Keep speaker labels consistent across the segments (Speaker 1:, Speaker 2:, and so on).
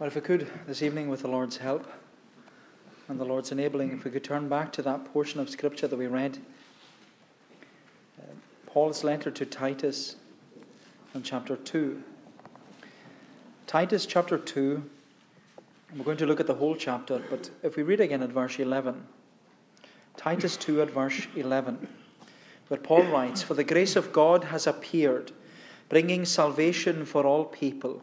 Speaker 1: Well, if we could this evening, with the Lord's help and the Lord's enabling, if we could turn back to that portion of Scripture that we read, uh, Paul's letter to Titus in chapter 2. Titus chapter 2, we're going to look at the whole chapter, but if we read again at verse 11, Titus 2 at verse 11, where Paul writes, For the grace of God has appeared, bringing salvation for all people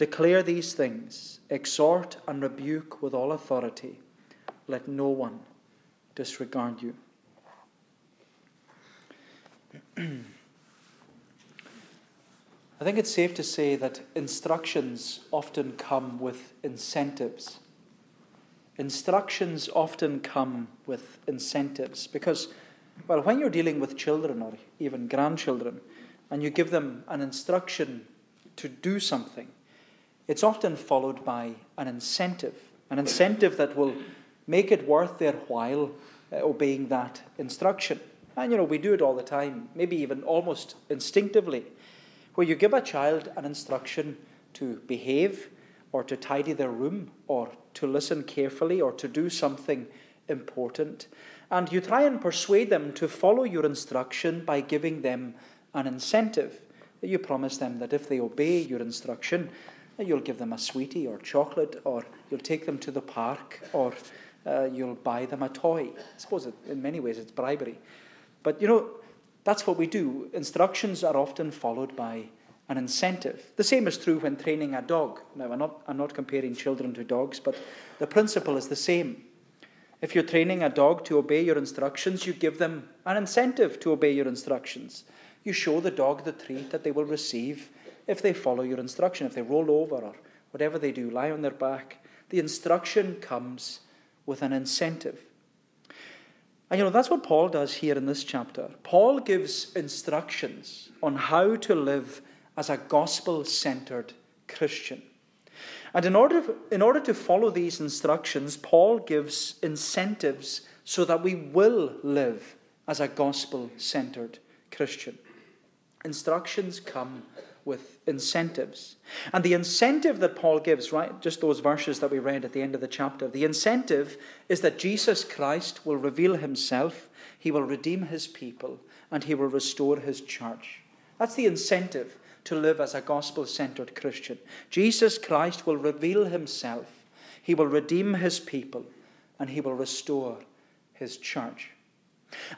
Speaker 1: Declare these things, exhort and rebuke with all authority. Let no one disregard you. I think it's safe to say that instructions often come with incentives. Instructions often come with incentives because, well, when you're dealing with children or even grandchildren and you give them an instruction to do something, it's often followed by an incentive, an incentive that will make it worth their while uh, obeying that instruction. And you know, we do it all the time, maybe even almost instinctively, where you give a child an instruction to behave or to tidy their room or to listen carefully or to do something important. And you try and persuade them to follow your instruction by giving them an incentive. You promise them that if they obey your instruction, You'll give them a sweetie or chocolate, or you'll take them to the park, or uh, you'll buy them a toy. I suppose it, in many ways it's bribery. But you know, that's what we do. Instructions are often followed by an incentive. The same is true when training a dog. Now, I'm not, I'm not comparing children to dogs, but the principle is the same. If you're training a dog to obey your instructions, you give them an incentive to obey your instructions. You show the dog the treat that they will receive if they follow your instruction, if they roll over or whatever they do, lie on their back. The instruction comes with an incentive. And you know, that's what Paul does here in this chapter. Paul gives instructions on how to live as a gospel centered Christian. And in order, in order to follow these instructions, Paul gives incentives so that we will live as a gospel centered Christian. Instructions come with incentives. And the incentive that Paul gives, right, just those verses that we read at the end of the chapter, the incentive is that Jesus Christ will reveal himself, he will redeem his people, and he will restore his church. That's the incentive to live as a gospel centered Christian. Jesus Christ will reveal himself, he will redeem his people, and he will restore his church.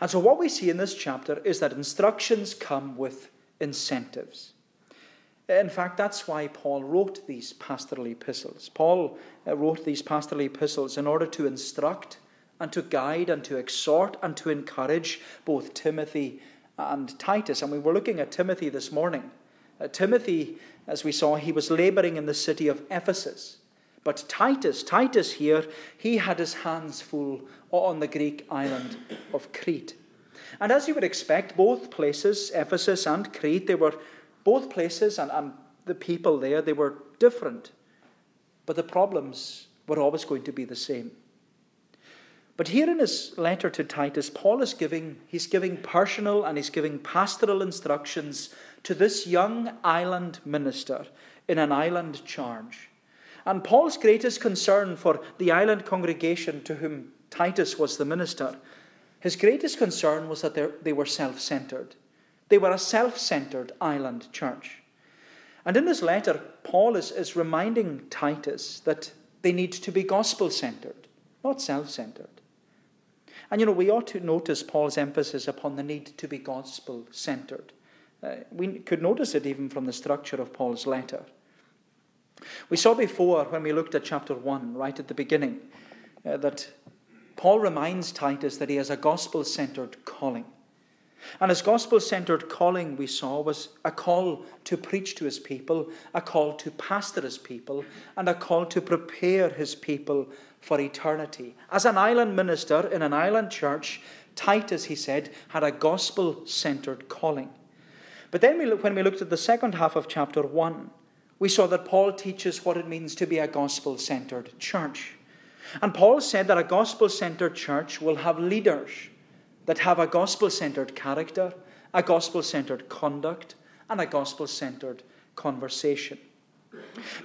Speaker 1: And so, what we see in this chapter is that instructions come with incentives. In fact, that's why Paul wrote these pastoral epistles. Paul uh, wrote these pastoral epistles in order to instruct and to guide and to exhort and to encourage both Timothy and Titus. And we were looking at Timothy this morning. Uh, Timothy, as we saw, he was laboring in the city of Ephesus. But Titus, Titus here, he had his hands full on the Greek island of Crete. And as you would expect, both places, Ephesus and Crete, they were both places and, and the people there, they were different. But the problems were always going to be the same. But here in his letter to Titus, Paul is giving, he's giving personal and he's giving pastoral instructions to this young island minister in an island charge. And Paul's greatest concern for the island congregation to whom Titus was the minister, his greatest concern was that they were self centered. They were a self centered island church. And in this letter, Paul is, is reminding Titus that they need to be gospel centered, not self centered. And you know, we ought to notice Paul's emphasis upon the need to be gospel centered. Uh, we could notice it even from the structure of Paul's letter. We saw before when we looked at chapter 1, right at the beginning, uh, that Paul reminds Titus that he has a gospel centered calling. And his gospel centered calling, we saw, was a call to preach to his people, a call to pastor his people, and a call to prepare his people for eternity. As an island minister in an island church, Titus, he said, had a gospel centered calling. But then we look, when we looked at the second half of chapter 1, we saw that Paul teaches what it means to be a gospel centered church. And Paul said that a gospel centered church will have leaders that have a gospel centered character, a gospel centered conduct, and a gospel centered conversation.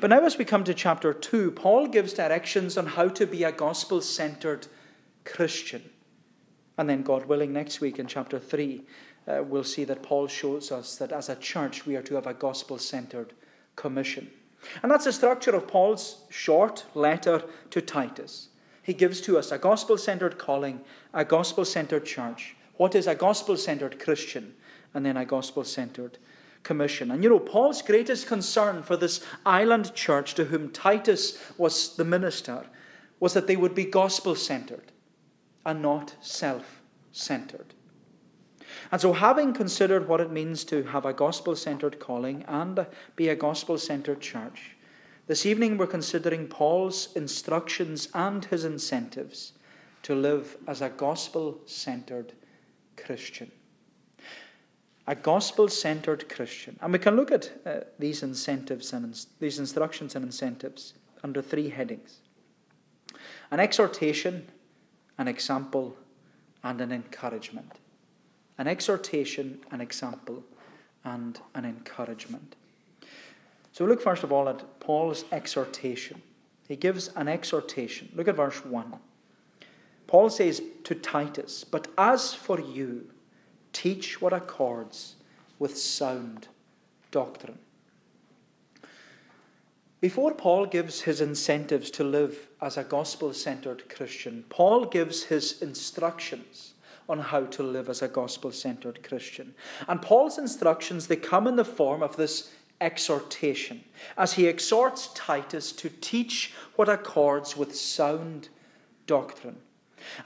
Speaker 1: But now, as we come to chapter 2, Paul gives directions on how to be a gospel centered Christian. And then, God willing, next week in chapter 3, uh, we'll see that Paul shows us that as a church we are to have a gospel centered commission. And that's the structure of Paul's short letter to Titus. He gives to us a gospel centered calling, a gospel centered church. What is a gospel centered Christian? And then a gospel centered commission. And you know, Paul's greatest concern for this island church to whom Titus was the minister was that they would be gospel centered and not self centered. And so, having considered what it means to have a gospel centered calling and be a gospel centered church, this evening we're considering Paul's instructions and his incentives to live as a gospel centered Christian. A gospel centered Christian. And we can look at uh, these incentives and these instructions and incentives under three headings an exhortation, an example, and an encouragement. An exhortation, an example, and an encouragement. So look first of all at Paul's exhortation. He gives an exhortation. Look at verse 1. Paul says to Titus, But as for you, teach what accords with sound doctrine. Before Paul gives his incentives to live as a gospel centered Christian, Paul gives his instructions on how to live as a gospel centered Christian. And Paul's instructions, they come in the form of this exhortation as he exhorts Titus to teach what accords with sound doctrine.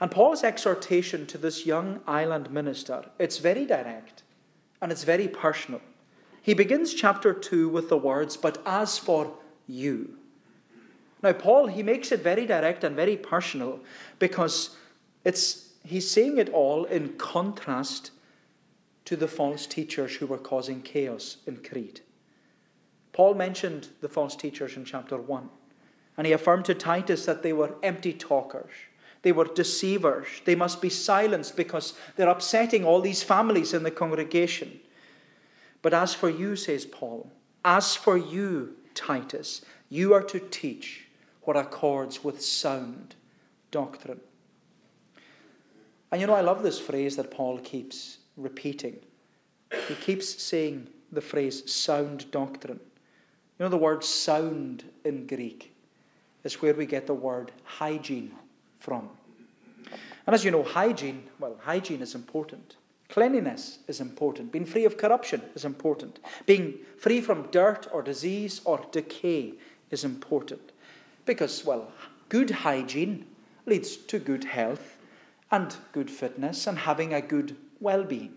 Speaker 1: And Paul's exhortation to this young island minister, it's very direct and it's very personal. He begins chapter 2 with the words, But as for you. Now, Paul, he makes it very direct and very personal because it's, he's saying it all in contrast to the false teachers who were causing chaos in Crete. Paul mentioned the false teachers in chapter 1, and he affirmed to Titus that they were empty talkers. They were deceivers. They must be silenced because they're upsetting all these families in the congregation. But as for you, says Paul, as for you, Titus, you are to teach what accords with sound doctrine. And you know, I love this phrase that Paul keeps repeating. He keeps saying the phrase sound doctrine. You know, the word sound in Greek is where we get the word hygiene from. And as you know, hygiene, well, hygiene is important. Cleanliness is important. Being free of corruption is important. Being free from dirt or disease or decay is important. Because, well, good hygiene leads to good health and good fitness and having a good well being.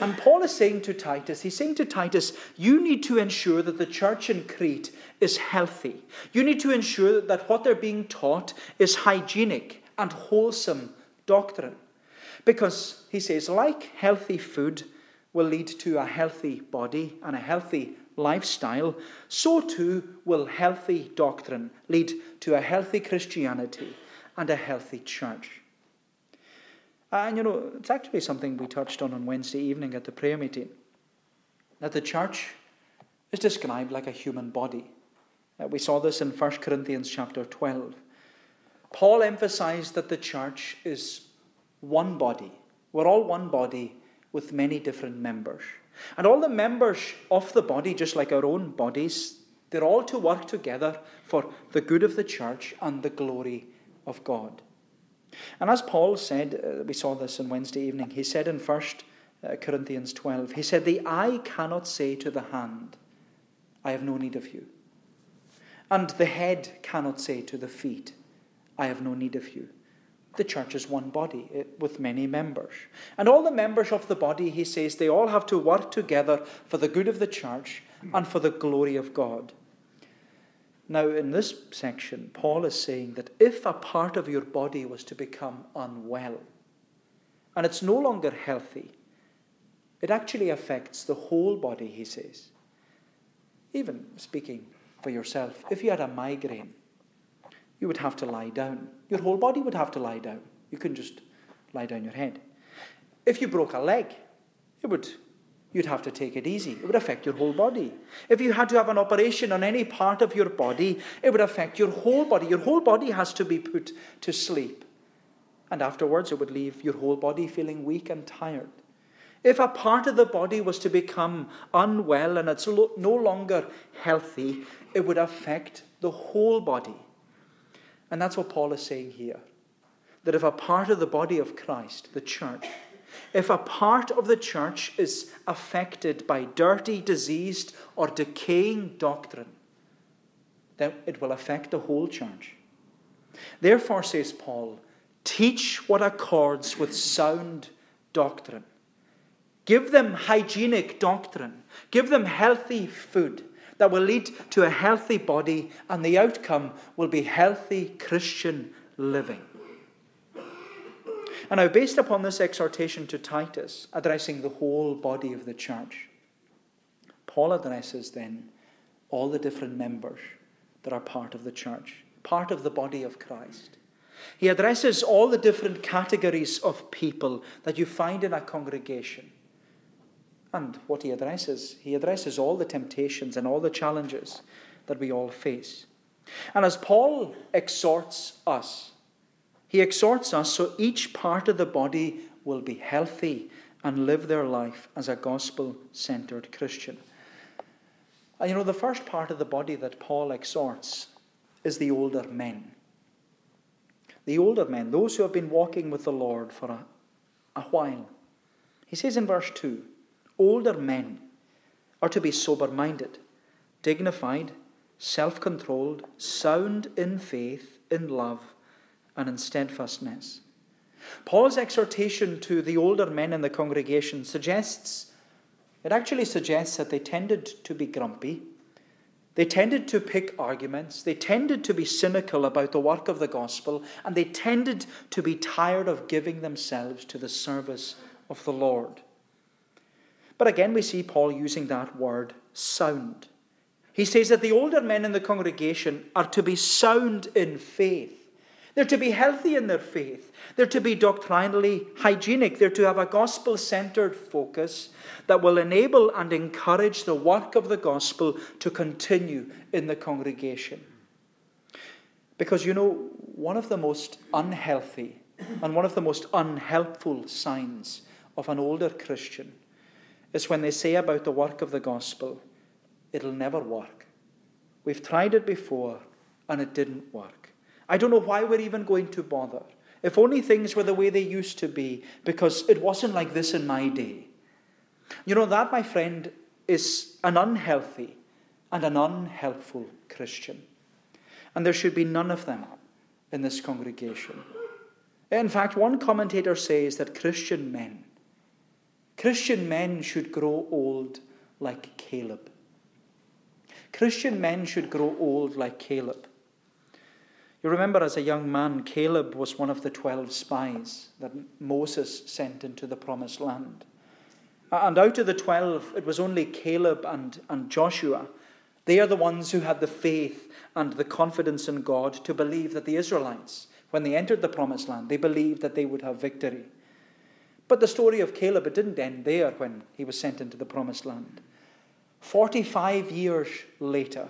Speaker 1: And Paul is saying to Titus, he's saying to Titus, you need to ensure that the church in Crete is healthy. You need to ensure that what they're being taught is hygienic and wholesome doctrine. Because, he says, like healthy food will lead to a healthy body and a healthy lifestyle, so too will healthy doctrine lead to a healthy Christianity and a healthy church. And you know, it's actually something we touched on on Wednesday evening at the prayer meeting. That the church is described like a human body. Uh, we saw this in 1 Corinthians chapter 12. Paul emphasized that the church is one body. We're all one body with many different members. And all the members of the body, just like our own bodies, they're all to work together for the good of the church and the glory of God. And as Paul said, uh, we saw this on Wednesday evening, he said in 1 uh, Corinthians 12, he said, The eye cannot say to the hand, I have no need of you. And the head cannot say to the feet, I have no need of you. The church is one body eh, with many members. And all the members of the body, he says, they all have to work together for the good of the church and for the glory of God. Now, in this section, Paul is saying that if a part of your body was to become unwell and it's no longer healthy, it actually affects the whole body, he says. Even speaking for yourself, if you had a migraine, you would have to lie down. Your whole body would have to lie down. You couldn't just lie down your head. If you broke a leg, it would you'd have to take it easy. It would affect your whole body. If you had to have an operation on any part of your body, it would affect your whole body. Your whole body has to be put to sleep. And afterwards, it would leave your whole body feeling weak and tired. If a part of the body was to become unwell and it's no longer healthy, it would affect the whole body. And that's what Paul is saying here. That if a part of the body of Christ, the church, if a part of the church is affected by dirty, diseased, or decaying doctrine, then it will affect the whole church. Therefore, says Paul, teach what accords with sound doctrine. Give them hygienic doctrine. Give them healthy food that will lead to a healthy body, and the outcome will be healthy Christian living. And now, based upon this exhortation to Titus, addressing the whole body of the church, Paul addresses then all the different members that are part of the church, part of the body of Christ. He addresses all the different categories of people that you find in a congregation. And what he addresses, he addresses all the temptations and all the challenges that we all face. And as Paul exhorts us he exhorts us so each part of the body will be healthy and live their life as a gospel centered Christian. And you know, the first part of the body that Paul exhorts is the older men. The older men, those who have been walking with the Lord for a, a while. He says in verse 2 older men are to be sober minded, dignified, self controlled, sound in faith, in love and in steadfastness. Paul's exhortation to the older men in the congregation suggests, it actually suggests that they tended to be grumpy. They tended to pick arguments. They tended to be cynical about the work of the gospel. And they tended to be tired of giving themselves to the service of the Lord. But again, we see Paul using that word sound. He says that the older men in the congregation are to be sound in faith. They're to be healthy in their faith. They're to be doctrinally hygienic. They're to have a gospel centered focus that will enable and encourage the work of the gospel to continue in the congregation. Because you know, one of the most unhealthy and one of the most unhelpful signs of an older Christian is when they say about the work of the gospel, it'll never work. We've tried it before and it didn't work. I don't know why we're even going to bother. If only things were the way they used to be, because it wasn't like this in my day. You know, that, my friend, is an unhealthy and an unhelpful Christian. And there should be none of them in this congregation. In fact, one commentator says that Christian men, Christian men should grow old like Caleb. Christian men should grow old like Caleb. You remember as a young man, Caleb was one of the 12 spies that Moses sent into the promised land. And out of the 12, it was only Caleb and, and Joshua. They are the ones who had the faith and the confidence in God to believe that the Israelites, when they entered the promised land, they believed that they would have victory. But the story of Caleb, it didn't end there when he was sent into the promised land. 45 years later,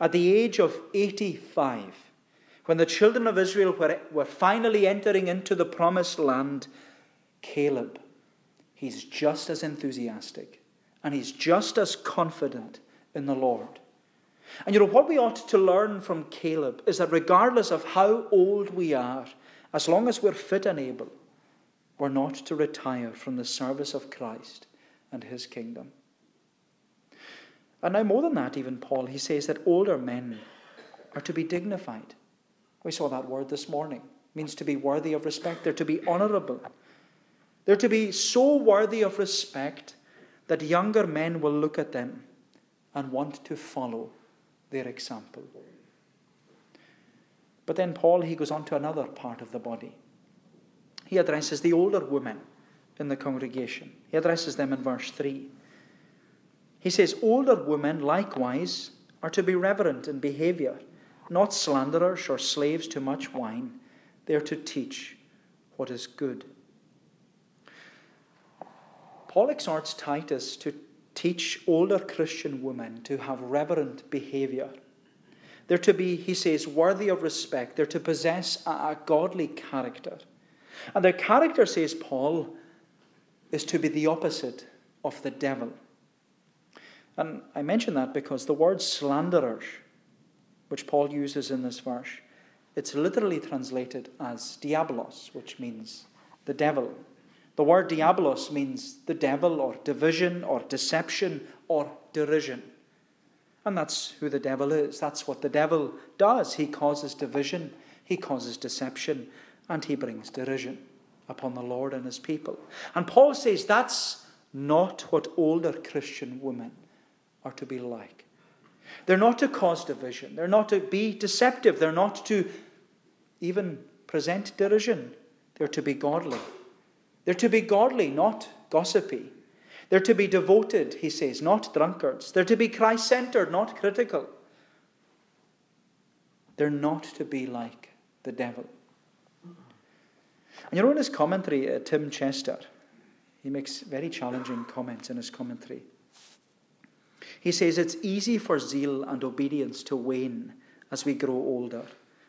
Speaker 1: at the age of 85, when the children of Israel were, were finally entering into the promised land, Caleb, he's just as enthusiastic and he's just as confident in the Lord. And you know, what we ought to learn from Caleb is that regardless of how old we are, as long as we're fit and able, we're not to retire from the service of Christ and his kingdom. And now, more than that, even Paul, he says that older men are to be dignified. We saw that word this morning means to be worthy of respect. They're to be honorable. They're to be so worthy of respect that younger men will look at them and want to follow their example. But then Paul, he goes on to another part of the body. He addresses the older women in the congregation. He addresses them in verse 3. He says, Older women likewise are to be reverent in behavior, not slanderers or slaves to much wine. They are to teach what is good. Paul exhorts Titus to teach older Christian women to have reverent behavior. They're to be, he says, worthy of respect. They're to possess a, a godly character. And their character, says Paul, is to be the opposite of the devil. And I mention that because the word slanderers, which Paul uses in this verse, it's literally translated as diabolos, which means the devil. The word diabolos means the devil, or division, or deception, or derision. And that's who the devil is. That's what the devil does. He causes division, he causes deception, and he brings derision upon the Lord and his people. And Paul says that's not what older Christian women are to be like. They're not to cause division, they're not to be deceptive, they're not to even present derision. They're to be godly. They're to be godly, not gossipy. They're to be devoted, he says, not drunkards. They're to be Christ centered, not critical. They're not to be like the devil. And you know, in his commentary, uh, Tim Chester, he makes very challenging comments in his commentary. He says it's easy for zeal and obedience to wane as we grow older,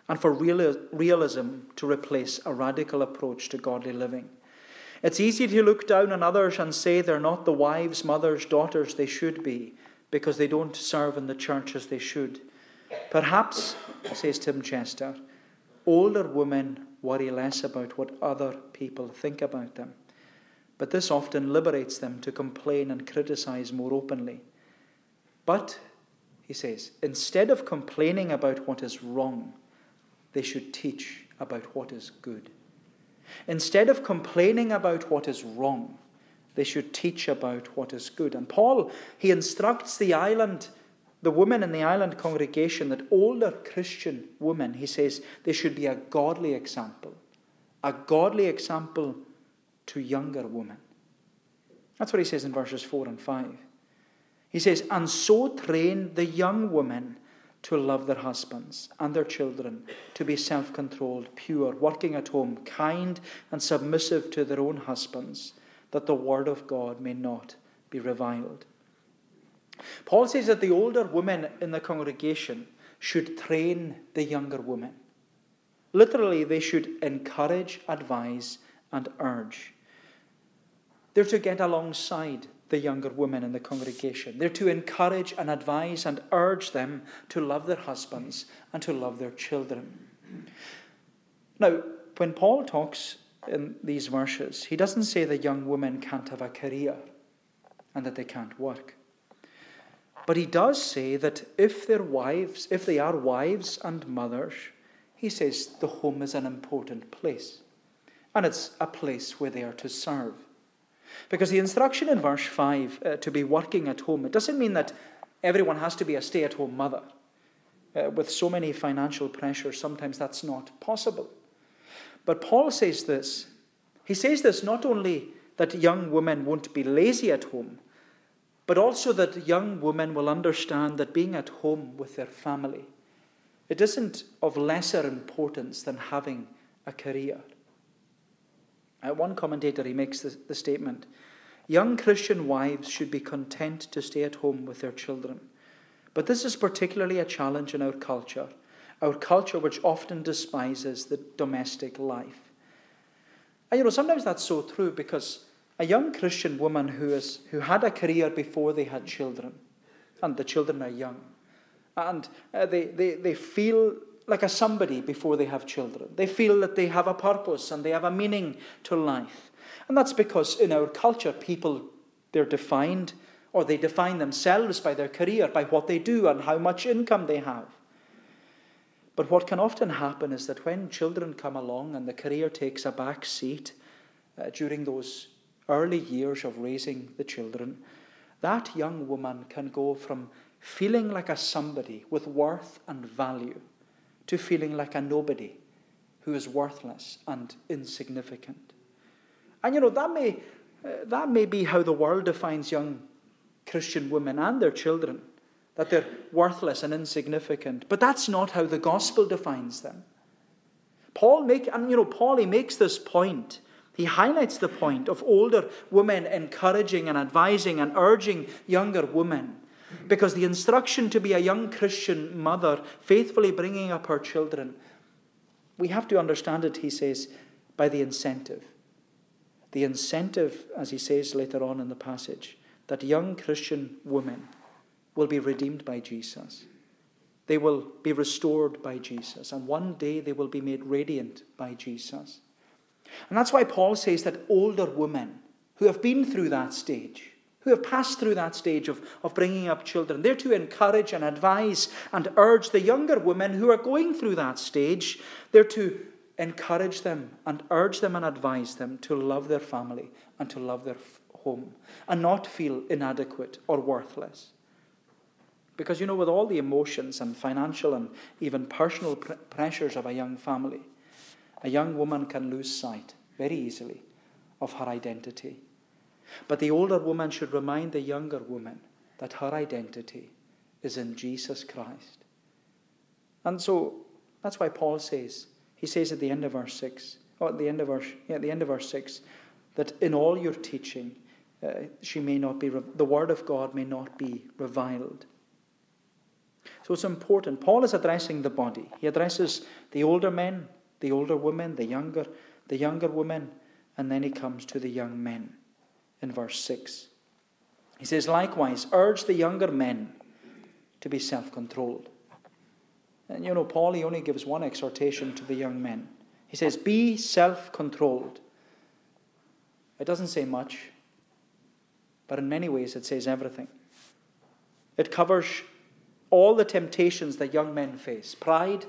Speaker 1: and for realism to replace a radical approach to godly living. It's easy to look down on others and say they're not the wives, mothers, daughters they should be because they don't serve in the church as they should. Perhaps, says Tim Chester, older women worry less about what other people think about them. But this often liberates them to complain and criticize more openly. But, he says, instead of complaining about what is wrong, they should teach about what is good. Instead of complaining about what is wrong, they should teach about what is good. And Paul, he instructs the island, the women in the island congregation, that older Christian women, he says, they should be a godly example, a godly example to younger women. That's what he says in verses 4 and 5. He says, And so train the young women to love their husbands and their children, to be self controlled, pure, working at home, kind and submissive to their own husbands, that the word of God may not be reviled. Paul says that the older women in the congregation should train the younger women. Literally, they should encourage, advise, and urge. They're to get alongside the younger women in the congregation. They're to encourage and advise and urge them to love their husbands and to love their children. Now, when Paul talks in these verses, he doesn't say the young women can't have a career and that they can't work. But he does say that if they're wives, if they are wives and mothers, he says the home is an important place. And it's a place where they are to serve. Because the instruction in verse 5 uh, to be working at home, it doesn't mean that everyone has to be a stay at home mother. Uh, with so many financial pressures, sometimes that's not possible. But Paul says this. He says this not only that young women won't be lazy at home, but also that young women will understand that being at home with their family, it isn't of lesser importance than having a career. Uh, one commentator he makes the, the statement Young Christian wives should be content to stay at home with their children. But this is particularly a challenge in our culture, our culture which often despises the domestic life. And you know, sometimes that's so true because a young Christian woman who, is, who had a career before they had children, and the children are young, and uh, they, they, they feel like a somebody before they have children. They feel that they have a purpose and they have a meaning to life. And that's because in our culture, people, they're defined or they define themselves by their career, by what they do and how much income they have. But what can often happen is that when children come along and the career takes a back seat uh, during those early years of raising the children, that young woman can go from feeling like a somebody with worth and value to feeling like a nobody who is worthless and insignificant. And you know, that may, uh, that may be how the world defines young Christian women and their children, that they're worthless and insignificant. But that's not how the gospel defines them. Paul make, and you know, Paul he makes this point. He highlights the point of older women encouraging and advising and urging younger women because the instruction to be a young Christian mother, faithfully bringing up her children, we have to understand it, he says, by the incentive. The incentive, as he says later on in the passage, that young Christian women will be redeemed by Jesus. They will be restored by Jesus. And one day they will be made radiant by Jesus. And that's why Paul says that older women who have been through that stage, who have passed through that stage of, of bringing up children. They're to encourage and advise and urge the younger women who are going through that stage. They're to encourage them and urge them and advise them to love their family and to love their home and not feel inadequate or worthless. Because, you know, with all the emotions and financial and even personal pr- pressures of a young family, a young woman can lose sight very easily of her identity but the older woman should remind the younger woman that her identity is in Jesus Christ. And so that's why Paul says, he says at the end of verse 6, or at the end of verse, yeah, at the end of verse 6, that in all your teaching, uh, she may not be, the word of God may not be reviled. So it's important. Paul is addressing the body. He addresses the older men, the older women, the younger, the younger women, and then he comes to the young men in verse 6. He says, Likewise, urge the younger men to be self controlled. And you know, Paul, he only gives one exhortation to the young men. He says, Be self controlled. It doesn't say much, but in many ways it says everything. It covers all the temptations that young men face pride,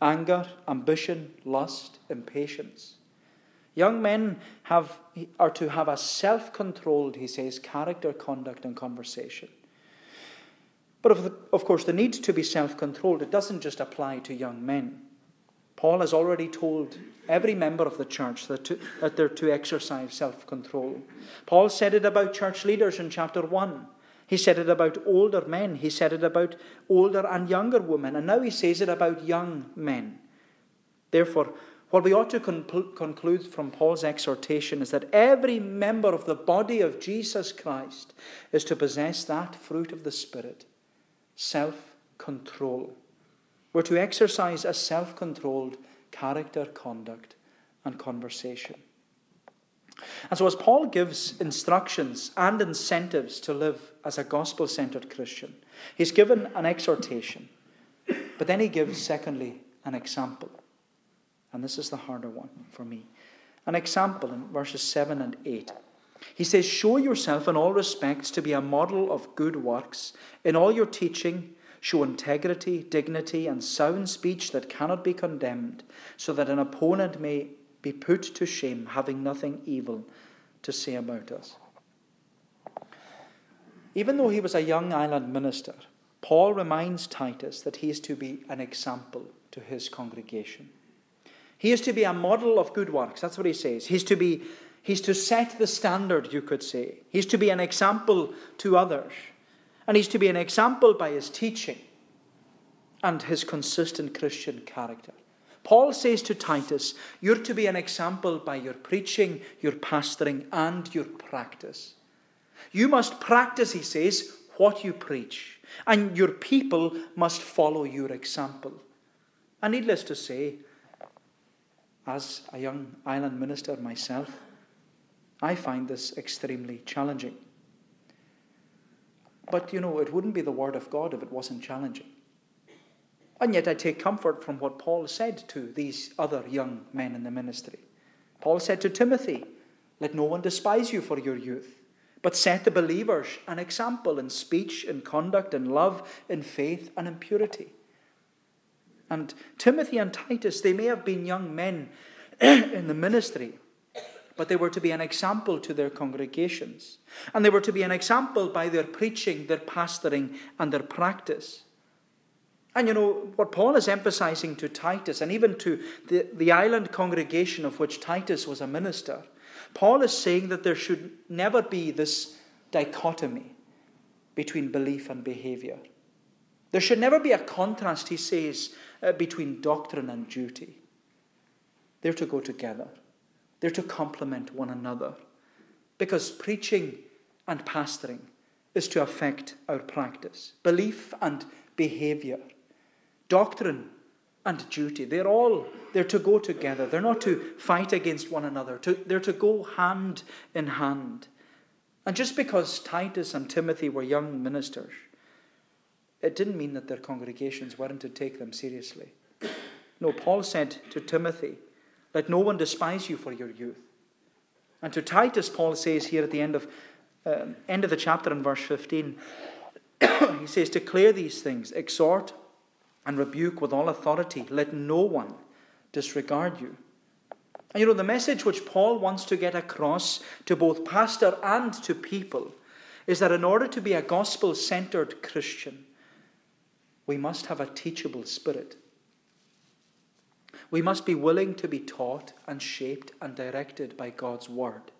Speaker 1: anger, ambition, lust, impatience. Young men have, are to have a self controlled, he says, character, conduct, and conversation. But of, the, of course, the need to be self controlled, it doesn't just apply to young men. Paul has already told every member of the church that, to, that they're to exercise self control. Paul said it about church leaders in chapter 1. He said it about older men. He said it about older and younger women. And now he says it about young men. Therefore, what we ought to conclude from Paul's exhortation is that every member of the body of Jesus Christ is to possess that fruit of the Spirit self control. We're to exercise a self controlled character, conduct, and conversation. And so, as Paul gives instructions and incentives to live as a gospel centered Christian, he's given an exhortation, but then he gives, secondly, an example. And this is the harder one for me. An example in verses 7 and 8. He says, Show yourself in all respects to be a model of good works. In all your teaching, show integrity, dignity, and sound speech that cannot be condemned, so that an opponent may be put to shame, having nothing evil to say about us. Even though he was a young island minister, Paul reminds Titus that he is to be an example to his congregation. He is to be a model of good works. That's what he says. He's to be he's to set the standard, you could say. He's to be an example to others. And he's to be an example by his teaching and his consistent Christian character. Paul says to Titus, You're to be an example by your preaching, your pastoring, and your practice. You must practice, he says, what you preach, and your people must follow your example. And needless to say, as a young island minister myself, I find this extremely challenging. But you know, it wouldn't be the Word of God if it wasn't challenging. And yet I take comfort from what Paul said to these other young men in the ministry. Paul said to Timothy, Let no one despise you for your youth, but set the believers an example in speech, in conduct, in love, in faith, and in purity. And Timothy and Titus, they may have been young men in the ministry, but they were to be an example to their congregations. And they were to be an example by their preaching, their pastoring, and their practice. And you know, what Paul is emphasizing to Titus, and even to the, the island congregation of which Titus was a minister, Paul is saying that there should never be this dichotomy between belief and behavior. There should never be a contrast, he says, uh, between doctrine and duty. They're to go together, they're to complement one another. Because preaching and pastoring is to affect our practice. Belief and behavior, doctrine and duty, they're all they're to go together. They're not to fight against one another. To, they're to go hand in hand. And just because Titus and Timothy were young ministers, it didn't mean that their congregations weren't to take them seriously. No, Paul said to Timothy, Let no one despise you for your youth. And to Titus, Paul says here at the end of, uh, end of the chapter in verse 15, he says, Declare these things, exhort and rebuke with all authority. Let no one disregard you. And you know, the message which Paul wants to get across to both pastor and to people is that in order to be a gospel centered Christian, we must have a teachable spirit. We must be willing to be taught and shaped and directed by God's word.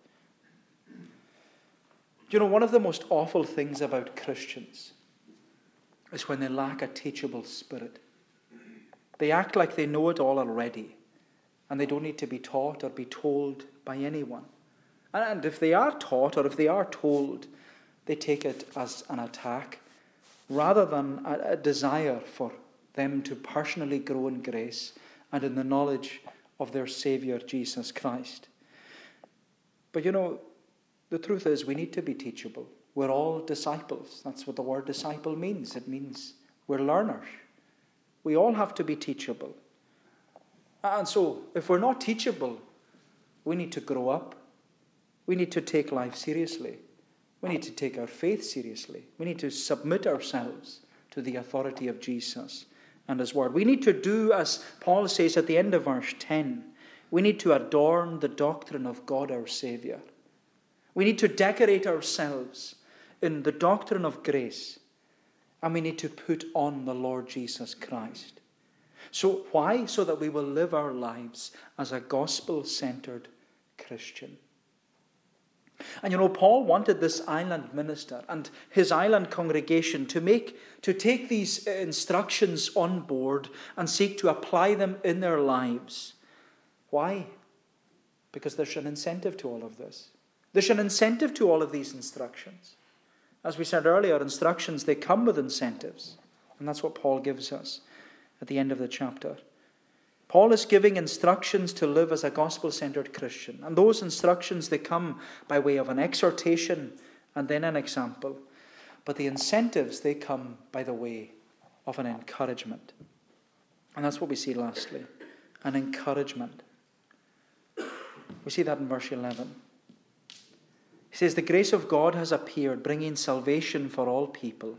Speaker 1: You know, one of the most awful things about Christians is when they lack a teachable spirit. They act like they know it all already, and they don't need to be taught or be told by anyone. And if they are taught or if they are told, they take it as an attack rather than a, a desire for them to personally grow in grace and in the knowledge of their Saviour, Jesus Christ. But you know, the truth is, we need to be teachable. We're all disciples. That's what the word disciple means. It means we're learners. We all have to be teachable. And so, if we're not teachable, we need to grow up. We need to take life seriously. We need to take our faith seriously. We need to submit ourselves to the authority of Jesus and His Word. We need to do, as Paul says at the end of verse 10, we need to adorn the doctrine of God our Saviour. We need to decorate ourselves in the doctrine of grace, and we need to put on the Lord Jesus Christ. So, why? So that we will live our lives as a gospel centered Christian. And you know, Paul wanted this island minister and his island congregation to make to take these uh, instructions on board and seek to apply them in their lives. Why? Because there's an incentive to all of this. There's an incentive to all of these instructions. As we said earlier, instructions they come with incentives. And that's what Paul gives us at the end of the chapter. Paul is giving instructions to live as a gospel centered Christian. And those instructions, they come by way of an exhortation and then an example. But the incentives, they come by the way of an encouragement. And that's what we see lastly an encouragement. We see that in verse 11. He says, The grace of God has appeared, bringing salvation for all people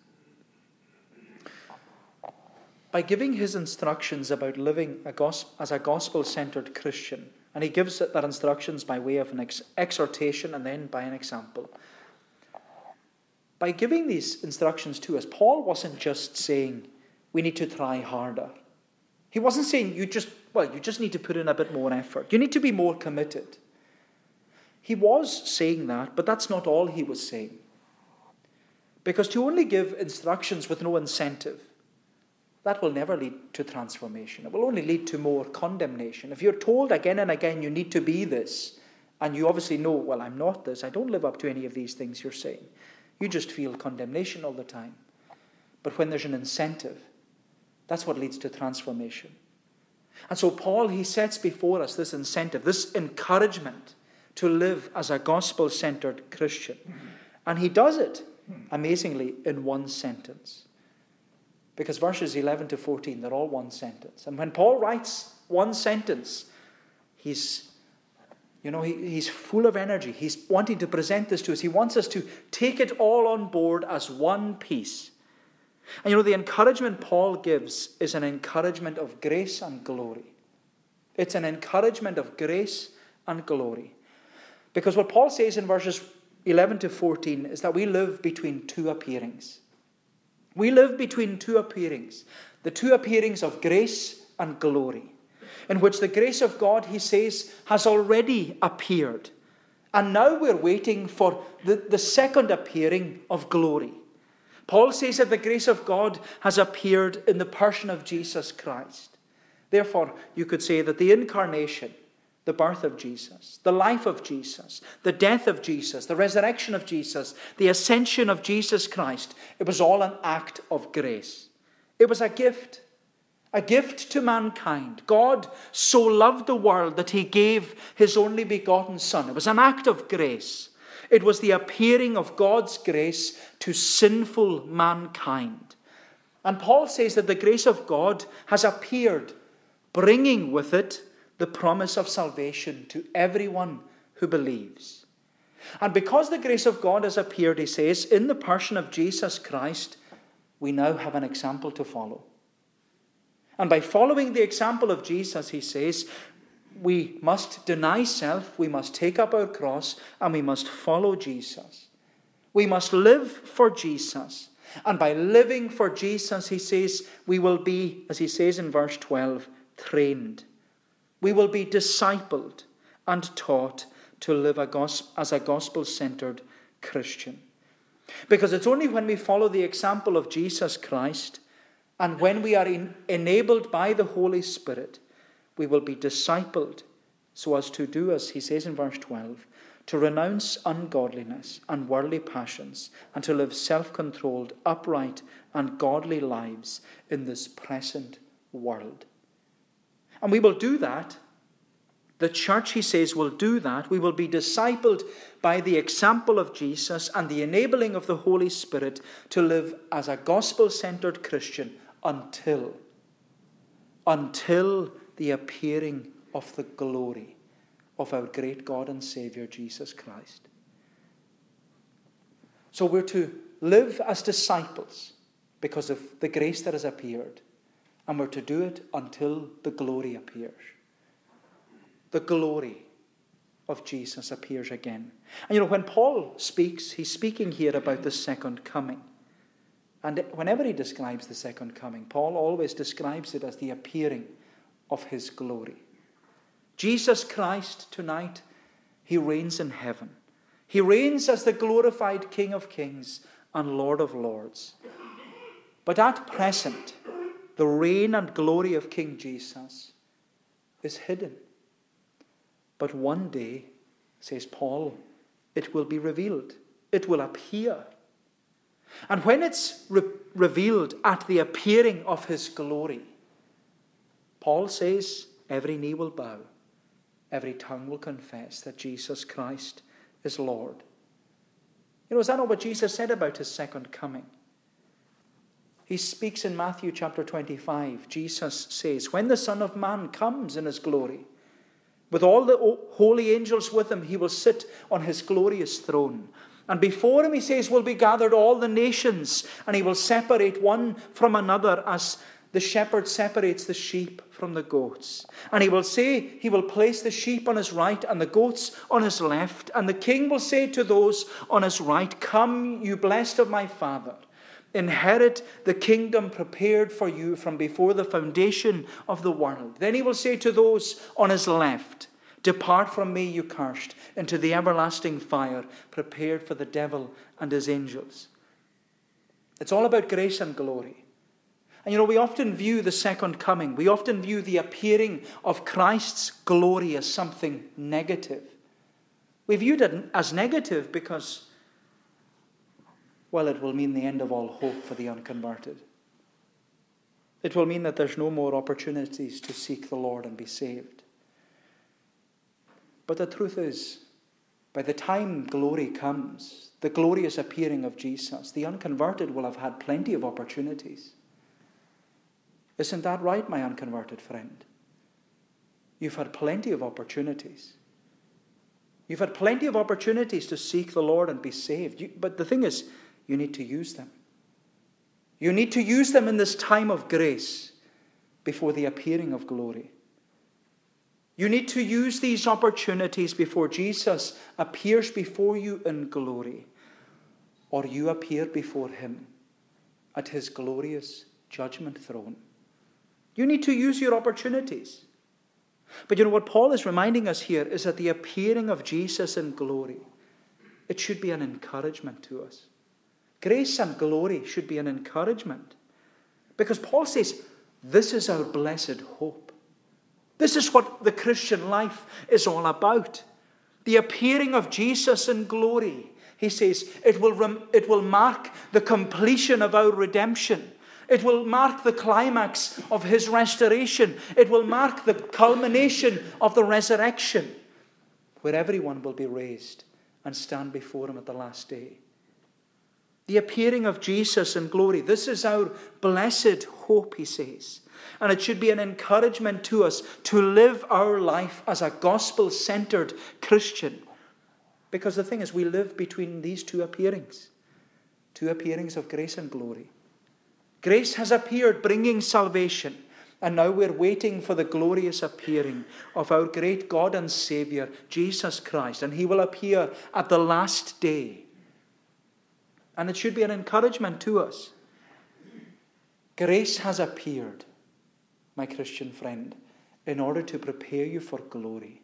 Speaker 1: by giving his instructions about living a as a gospel centered Christian. And he gives that instructions by way of an ex- exhortation and then by an example. By giving these instructions to us, Paul wasn't just saying we need to try harder. He wasn't saying you just, well, you just need to put in a bit more effort. You need to be more committed. He was saying that, but that's not all he was saying. Because to only give instructions with no incentive, that will never lead to transformation. It will only lead to more condemnation. If you're told again and again you need to be this, and you obviously know, well, I'm not this, I don't live up to any of these things you're saying, you just feel condemnation all the time. But when there's an incentive, that's what leads to transformation. And so, Paul, he sets before us this incentive, this encouragement to live as a gospel centered Christian. And he does it, amazingly, in one sentence. Because verses 11 to 14, they're all one sentence. And when Paul writes one sentence, he's you know, he, he's full of energy. He's wanting to present this to us. He wants us to take it all on board as one piece. And you know, the encouragement Paul gives is an encouragement of grace and glory. It's an encouragement of grace and glory. Because what Paul says in verses 11 to 14 is that we live between two appearings. We live between two appearings the two appearings of grace and glory, in which the grace of God, he says, has already appeared. And now we're waiting for the, the second appearing of glory. Paul says that the grace of God has appeared in the person of Jesus Christ. Therefore, you could say that the incarnation, the birth of Jesus, the life of Jesus, the death of Jesus, the resurrection of Jesus, the ascension of Jesus Christ, it was all an act of grace. It was a gift, a gift to mankind. God so loved the world that he gave his only begotten Son. It was an act of grace. It was the appearing of God's grace to sinful mankind. And Paul says that the grace of God has appeared, bringing with it the promise of salvation to everyone who believes. And because the grace of God has appeared, he says, in the person of Jesus Christ, we now have an example to follow. And by following the example of Jesus, he says, we must deny self, we must take up our cross, and we must follow Jesus. We must live for Jesus. And by living for Jesus, he says, we will be, as he says in verse 12, trained. We will be discipled and taught to live a as a gospel centered Christian. Because it's only when we follow the example of Jesus Christ and when we are in, enabled by the Holy Spirit we will be discipled so as to do as he says in verse 12 to renounce ungodliness and worldly passions, and to live self controlled, upright, and godly lives in this present world. And we will do that. The church, he says, will do that. We will be discipled by the example of Jesus and the enabling of the Holy Spirit to live as a gospel centered Christian until, until the appearing of the glory of our great God and Saviour, Jesus Christ. So we're to live as disciples because of the grace that has appeared, and we're to do it until the glory appears. The glory of Jesus appears again. And you know, when Paul speaks, he's speaking here about the second coming. And whenever he describes the second coming, Paul always describes it as the appearing of his glory. Jesus Christ tonight, he reigns in heaven. He reigns as the glorified King of kings and Lord of lords. But at present, the reign and glory of King Jesus is hidden. But one day, says Paul, it will be revealed. It will appear. And when it's re- revealed at the appearing of his glory, Paul says, every knee will bow, every tongue will confess that Jesus Christ is Lord. You know, is that not what Jesus said about his second coming? He speaks in Matthew chapter 25. Jesus says, When the Son of Man comes in his glory, with all the holy angels with him, he will sit on his glorious throne. And before him, he says, will be gathered all the nations, and he will separate one from another as the shepherd separates the sheep from the goats. And he will say, He will place the sheep on his right and the goats on his left. And the king will say to those on his right, Come, you blessed of my father. Inherit the kingdom prepared for you from before the foundation of the world. Then he will say to those on his left, Depart from me, you cursed, into the everlasting fire prepared for the devil and his angels. It's all about grace and glory. And you know, we often view the second coming, we often view the appearing of Christ's glory as something negative. We view it as negative because, well, it will mean the end of all hope for the unconverted. It will mean that there's no more opportunities to seek the Lord and be saved. But the truth is, by the time glory comes, the glorious appearing of Jesus, the unconverted will have had plenty of opportunities. Isn't that right, my unconverted friend? You've had plenty of opportunities. You've had plenty of opportunities to seek the Lord and be saved. You, but the thing is, you need to use them. You need to use them in this time of grace before the appearing of glory. You need to use these opportunities before Jesus appears before you in glory, or you appear before him at his glorious judgment throne. You need to use your opportunities. But you know what Paul is reminding us here is that the appearing of Jesus in glory, it should be an encouragement to us. Grace and glory should be an encouragement. Because Paul says, this is our blessed hope. This is what the Christian life is all about. The appearing of Jesus in glory. He says it will, rem- it will mark the completion of our redemption. It will mark the climax of his restoration. It will mark the culmination of the resurrection, where everyone will be raised and stand before him at the last day. The appearing of Jesus in glory. This is our blessed hope, he says. And it should be an encouragement to us to live our life as a gospel centered Christian. Because the thing is, we live between these two appearings two appearings of grace and glory. Grace has appeared, bringing salvation. And now we're waiting for the glorious appearing of our great God and Savior, Jesus Christ. And He will appear at the last day. And it should be an encouragement to us. Grace has appeared my Christian friend, in order to prepare you for glory.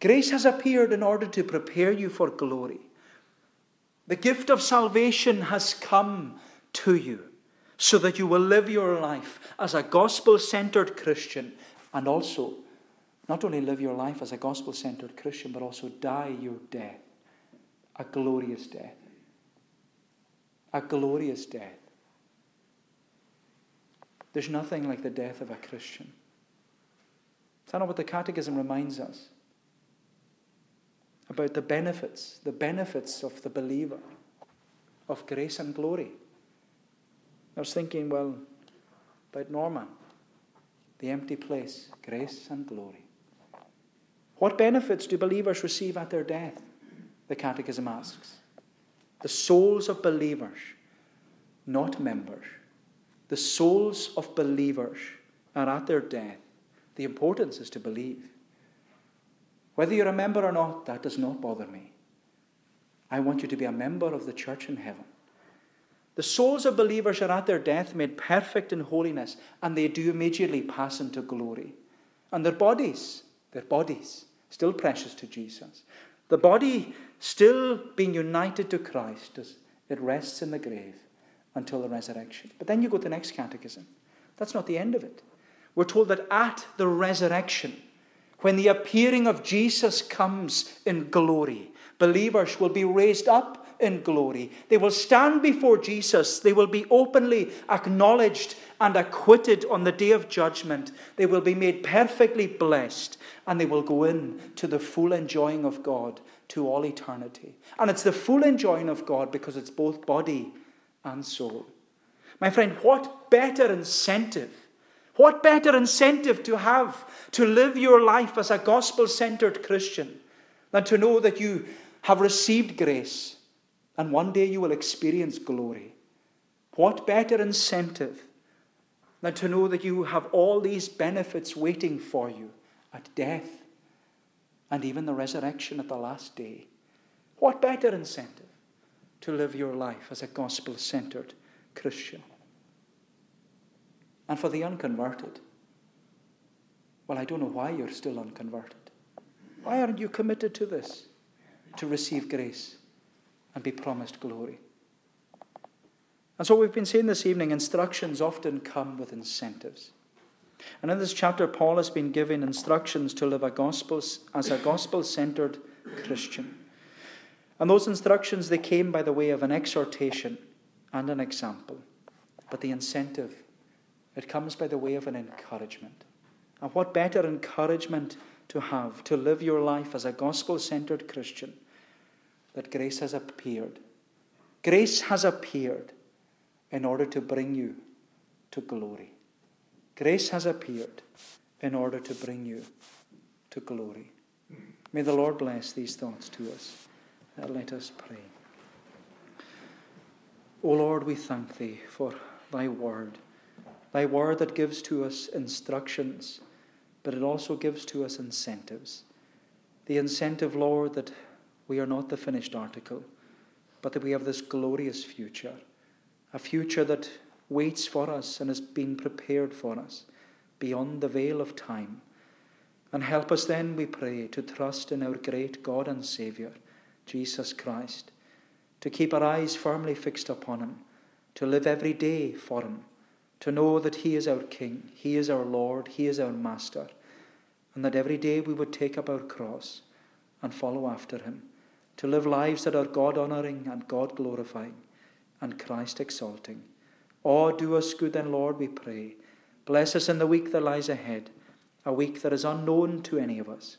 Speaker 1: Grace has appeared in order to prepare you for glory. The gift of salvation has come to you so that you will live your life as a gospel centered Christian and also not only live your life as a gospel centered Christian, but also die your death, a glorious death. A glorious death. There's nothing like the death of a Christian. Is that not what the Catechism reminds us? About the benefits, the benefits of the believer, of grace and glory. I was thinking, well, about Norma, the empty place, grace and glory. What benefits do believers receive at their death? The Catechism asks. The souls of believers, not members, the souls of believers are at their death. The importance is to believe. Whether you're a member or not, that does not bother me. I want you to be a member of the church in heaven. The souls of believers are at their death made perfect in holiness, and they do immediately pass into glory. And their bodies, their bodies, still precious to Jesus. The body still being united to Christ as it rests in the grave until the resurrection. But then you go to the next catechism. That's not the end of it. We're told that at the resurrection, when the appearing of Jesus comes in glory, believers will be raised up in glory. They will stand before Jesus. They will be openly acknowledged and acquitted on the day of judgment. They will be made perfectly blessed and they will go in to the full enjoying of God to all eternity. And it's the full enjoying of God because it's both body and soul. My friend, what better incentive? What better incentive to have to live your life as a gospel centered Christian than to know that you have received grace and one day you will experience glory? What better incentive than to know that you have all these benefits waiting for you at death and even the resurrection at the last day? What better incentive? to live your life as a gospel centered Christian. And for the unconverted, well, I don't know why you're still unconverted. Why aren't you committed to this? To receive grace and be promised glory. And so we've been saying this evening instructions often come with incentives. And in this chapter, Paul has been given instructions to live a gospel, as a gospel centered Christian. And those instructions, they came by the way of an exhortation and an example. But the incentive It comes by the way of an encouragement. And what better encouragement to have to live your life as a gospel centered Christian that grace has appeared. Grace has appeared in order to bring you to glory. Grace has appeared in order to bring you to glory. May the Lord bless these thoughts to us. Uh, let us pray. O Lord, we thank Thee for Thy word, Thy word that gives to us instructions, but it also gives to us incentives. The incentive, Lord, that we are not the finished article, but that we have this glorious future, a future that waits for us and has been prepared for us beyond the veil of time. And help us then, we pray, to trust in our great God and Saviour, Jesus Christ, to keep our eyes firmly fixed upon Him, to live every day for Him, to know that He is our King, He is our Lord, He is our Master, and that every day we would take up our cross and follow after Him, to live lives that are God honouring and God glorifying and Christ exalting. Oh, do us good then, Lord, we pray. Bless us in the week that lies ahead, a week that is unknown to any of us.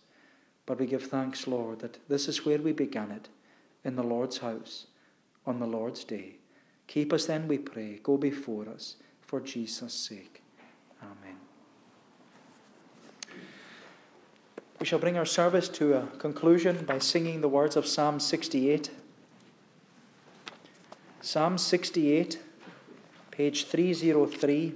Speaker 1: But we give thanks, Lord, that this is where we began it, in the Lord's house, on the Lord's day. Keep us then, we pray. Go before us, for Jesus' sake. Amen. We shall bring our service to a conclusion by singing the words of Psalm 68. Psalm 68 page 303.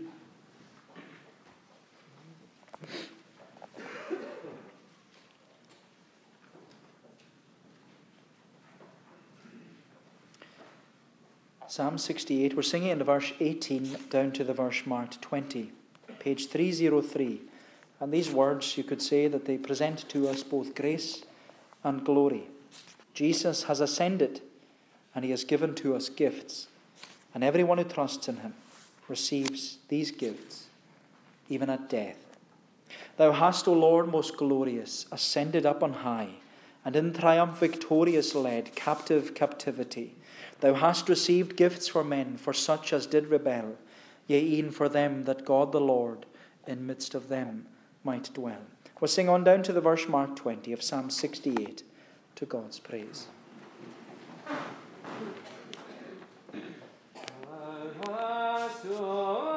Speaker 1: Psalm 68, we're singing in the verse 18 down to the verse marked 20, page 303. And these words, you could say that they present to us both grace and glory. Jesus has ascended and he has given to us gifts and everyone who trusts in him receives these gifts, even at death. Thou hast, O Lord, most glorious, ascended up on high, and in triumph victorious led captive captivity. Thou hast received gifts for men, for such as did rebel, yea, even for them that God the Lord in midst of them might dwell. We'll sing on down to the verse mark 20 of Psalm 68 to God's praise. Grace